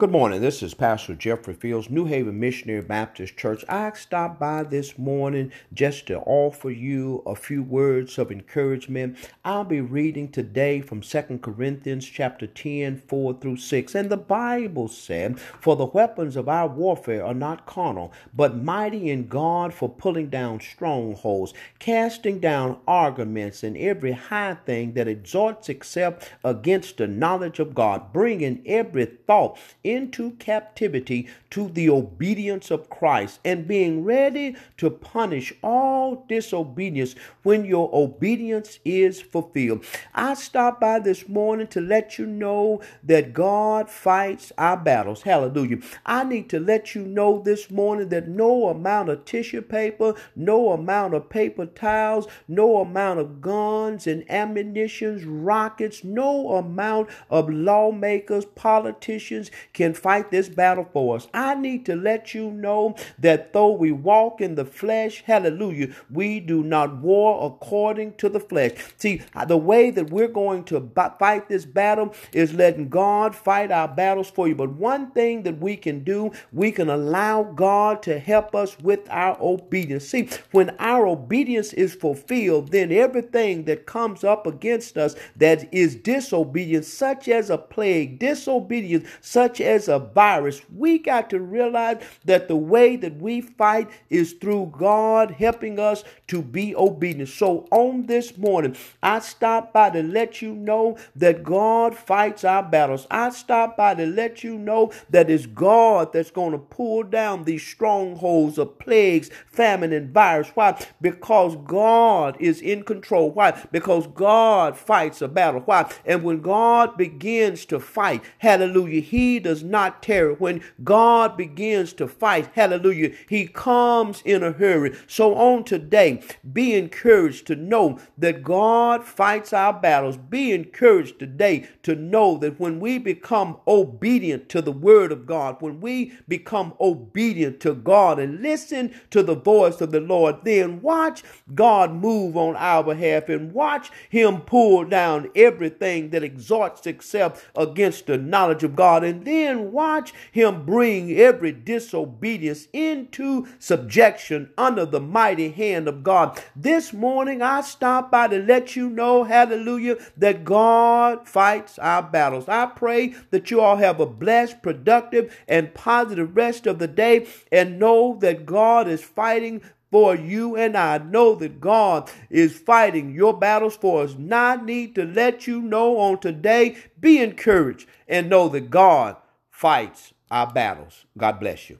Good morning. This is Pastor Jeffrey Fields, New Haven Missionary Baptist Church. I stopped by this morning just to offer you a few words of encouragement. I'll be reading today from 2 Corinthians chapter 10, 4 through 6. And the Bible said, For the weapons of our warfare are not carnal, but mighty in God for pulling down strongholds, casting down arguments and every high thing that exhorts itself against the knowledge of God, bringing every thought into captivity to the obedience of Christ and being ready to punish all disobedience when your obedience is fulfilled. I stopped by this morning to let you know that God fights our battles. Hallelujah. I need to let you know this morning that no amount of tissue paper, no amount of paper towels, no amount of guns and ammunitions, rockets, no amount of lawmakers, politicians can fight this battle for us. I need to let you know that though we walk in the flesh, hallelujah, we do not war according to the flesh. See, the way that we're going to fight this battle is letting God fight our battles for you. But one thing that we can do, we can allow God to help us with our obedience. See, when our obedience is fulfilled, then everything that comes up against us that is disobedience, such as a plague, disobedience, such as a virus, we got to realize that the way that we fight is through God helping us to be obedient. So on this morning, I stopped by to let you know that God fights our battles. I stopped by to let you know that it's God that's going to pull down these strongholds of plagues, famine, and virus. Why? Because God is in control. Why? Because God fights a battle. Why? And when God begins to fight, hallelujah, He does does not tarry. When God begins to fight, hallelujah, he comes in a hurry. So on today, be encouraged to know that God fights our battles. Be encouraged today to know that when we become obedient to the word of God, when we become obedient to God and listen to the voice of the Lord, then watch God move on our behalf and watch him pull down everything that exhorts itself against the knowledge of God. And then then watch him bring every disobedience into subjection under the mighty hand of God. This morning, I stop by to let you know, hallelujah, that God fights our battles. I pray that you all have a blessed, productive, and positive rest of the day and know that God is fighting for you and I know that God is fighting your battles for us. Now I need to let you know on today, be encouraged and know that God fights our battles. God bless you.